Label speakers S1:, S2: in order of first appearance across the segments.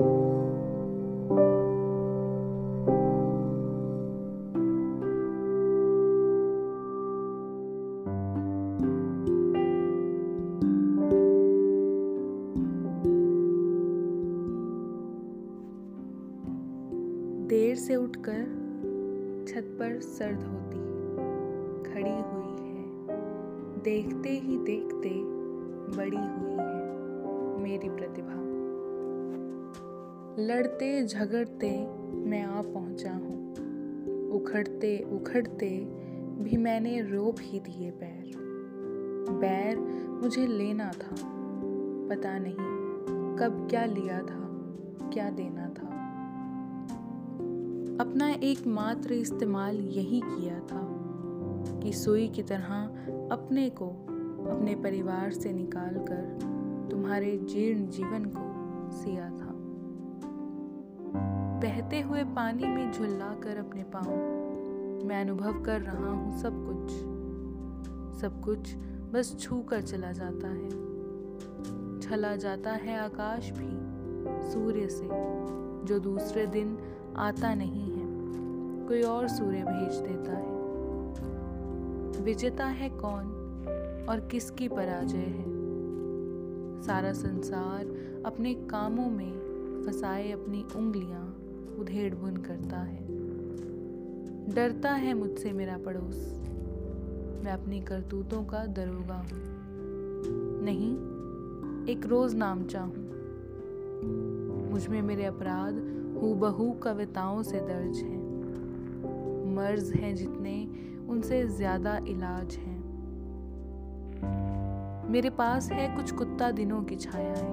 S1: देर से उठकर छत पर सर्द होती खड़ी हुई है। देखते ही देखते बड़ी हुई है मेरी प्रतिभा। लड़ते झगड़ते मैं आ पहुँचा हूँ। उखड़ते उखड़ते भी मैंने रोप ही दिए पैर बैर मुझे लेना था। पता नहीं कब क्या लिया था, क्या देना था। अपना एकमात्र इस्तेमाल यही किया था कि सुई की तरह अपने को अपने परिवार से निकालकर तुम्हारे जीर्ण जीवन को सिया था। बहते हुए पानी में झुल्ला कर अपने पाँव। मैं अनुभव कर रहा हूँ सब कुछ। सब कुछ बस छू कर चला जाता है। छला जाता है आकाश भी, सूर्य से, जो दूसरे दिन आता नहीं है। कोई और सूर्य भेज देता है। विजेता है कौन और किसकी पराजय है? सारा संसार अपने कामों में फंसाए अपनी उंगलियाँ। उधेड़ बुन करता है। डरता है मुझसे मेरा पड़ोस। मैं अपनी करतूतों का दरोगा हूँ। नहीं, एक रोज नाम चाहूँ। मुझमें मेरे अपराध हूबहू कविताओं से दर्ज हैं। मर्ज हैं जितने उनसे ज़्यादा इलाज हैं। मेरे पास है कुछ कुत्ता दिनों की छायाएँ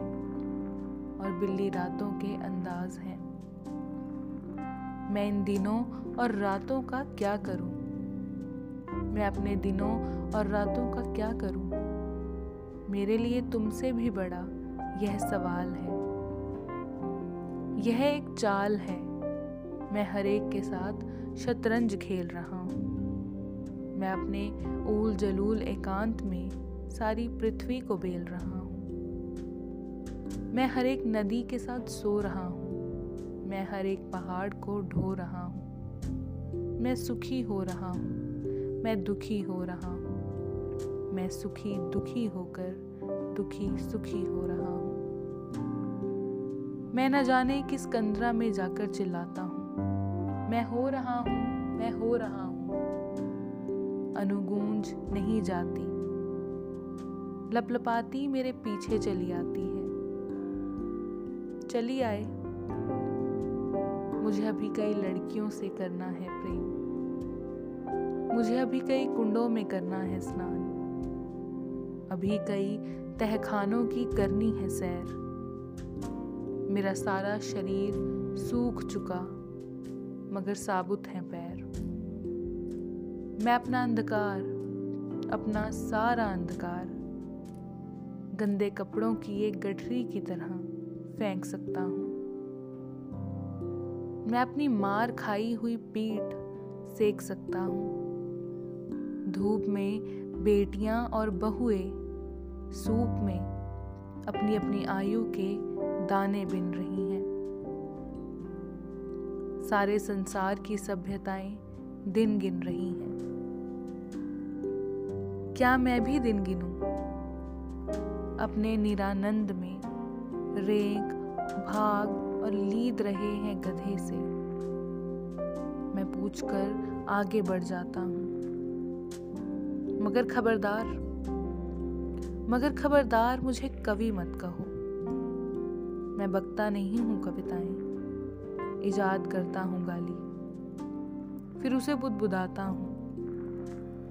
S1: और बिल्ली रातों के अंदाज हैं। मैं इन दिनों और रातों का क्या करूँ? मैं अपने दिनों और रातों का क्या करूँ? मेरे लिए तुमसे भी बड़ा यह सवाल है। यह एक चाल है। मैं हर एक के साथ शतरंज खेल रहा हूँ। मैं अपने ऊल जलूल एकांत में सारी पृथ्वी को बेल रहा हूँ। मैं हर एक नदी के साथ सो रहा हूँ। मैं हर एक पहाड़ को ढो रहा हूँ। मैं सुखी हो रहा हूँ। मैं दुखी हो रहा हूँ। मैं सुखी, दुखी होकर दुखी, सुखी हो रहा हूँ। मैं न जाने किस कंदरा में जाकर चिल्लाता हूँ। मैं हो रहा हूँ, मैं हो रहा हूँ। अनुगूंज नहीं जाती। लपलपाती मेरे पीछे चली आती है। चली आए मुझे अभी कई लड़कियों से करना है प्रेम। मुझे अभी कई कुंडों में करना है स्नान। अभी कई तहखानों की करनी है सैर। मेरा सारा शरीर सूख चुका, मगर साबुत हैं पैर। मैं अपना अंधकार, अपना सारा अंधकार, गंदे कपड़ों की एक गठरी की तरह फेंक सकता हूँ। मैं अपनी मार खाई हुई पीठ सेक सकता हूँ। धूप में बेटियाँ और बहुए सूप में अपनी अपनी आयु के दाने बिन रही हैं। सारे संसार की सभ्यताएँ दिन गिन रही हैं। क्या मैं भी दिन गिनूं? अपने निरानंद में रेंक भाग और लीद रहे हैं गधे से। मैं पूछकर आगे बढ़ जाता हूँ। मगर खबरदार मगर खबरदार मुझे कवि मत कहो। मैं बकता नहीं हूँ कविताएँ, इजाद करता हूँ गाली। फिर उसे बुदबुदाता हूँ।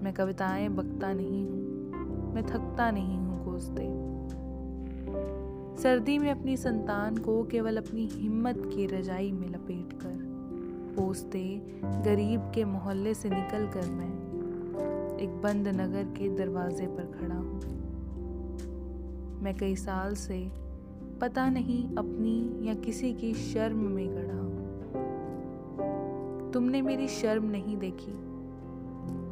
S1: मैं कविताएँ बकता नहीं हूँ, मैं थकता नहीं हूँ कोसते सर्दी में अपनी संतान को केवल अपनी हिम्मत की रजाई में लपेट कर पोसते गरीब के मोहल्ले से निकल कर मैं एक बंद नगर के दरवाजे पर खड़ा हूँ। मैं कई साल से पता नहीं अपनी या किसी की शर्म में गढ़ा हूँ। तुमने मेरी शर्म नहीं देखी।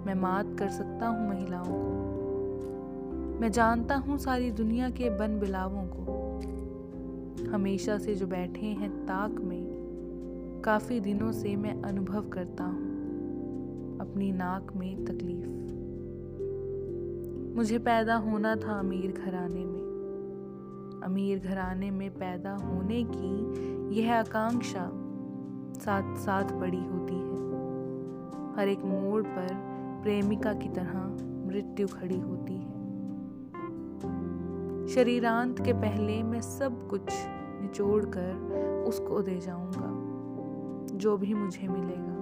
S1: मैं मात कर सकता हूँ महिलाओं को। मैं जानता हूँ सारी दुनिया के बन बिलावों को। हमेशा से जो बैठे हैं ताक में, काफ़ी दिनों से मैं अनुभव करता हूँ अपनी नाक में तकलीफ़। मुझे पैदा होना था अमीर घराने में। अमीर घराने में पैदा होने की यह आकांक्षा साथ साथ बड़ी होती है। हर एक मोड़ पर प्रेमिका की तरह मृत्यु खड़ी होती है। शरीरांत के पहले मैं सब कुछ निचोड़ कर उसको दे जाऊँगा, जो भी मुझे मिलेगा।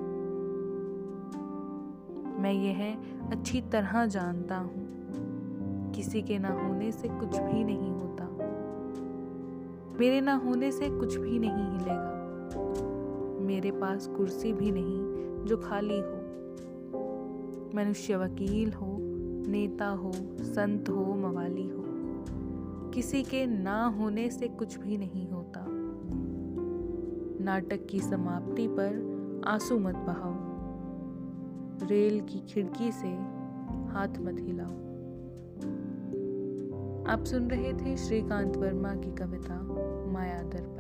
S1: मैं यह अच्छी तरह जानता हूँ, किसी के ना होने से कुछ भी नहीं होता। मेरे ना होने से कुछ भी नहीं हिलेगा। मेरे पास कुर्सी भी नहीं जो खाली हो। मनुष्य वकील हो, नेता हो, संत हो, मवाली हो। किसी के ना होने से कुछ भी नहीं होता। नाटक की समाप्ति पर आँसू मत बहाओ। रेल की खिड़की से हाथ मत हिलाओ। आप सुन रहे थे श्रीकांत वर्मा की कविता माया दर्पण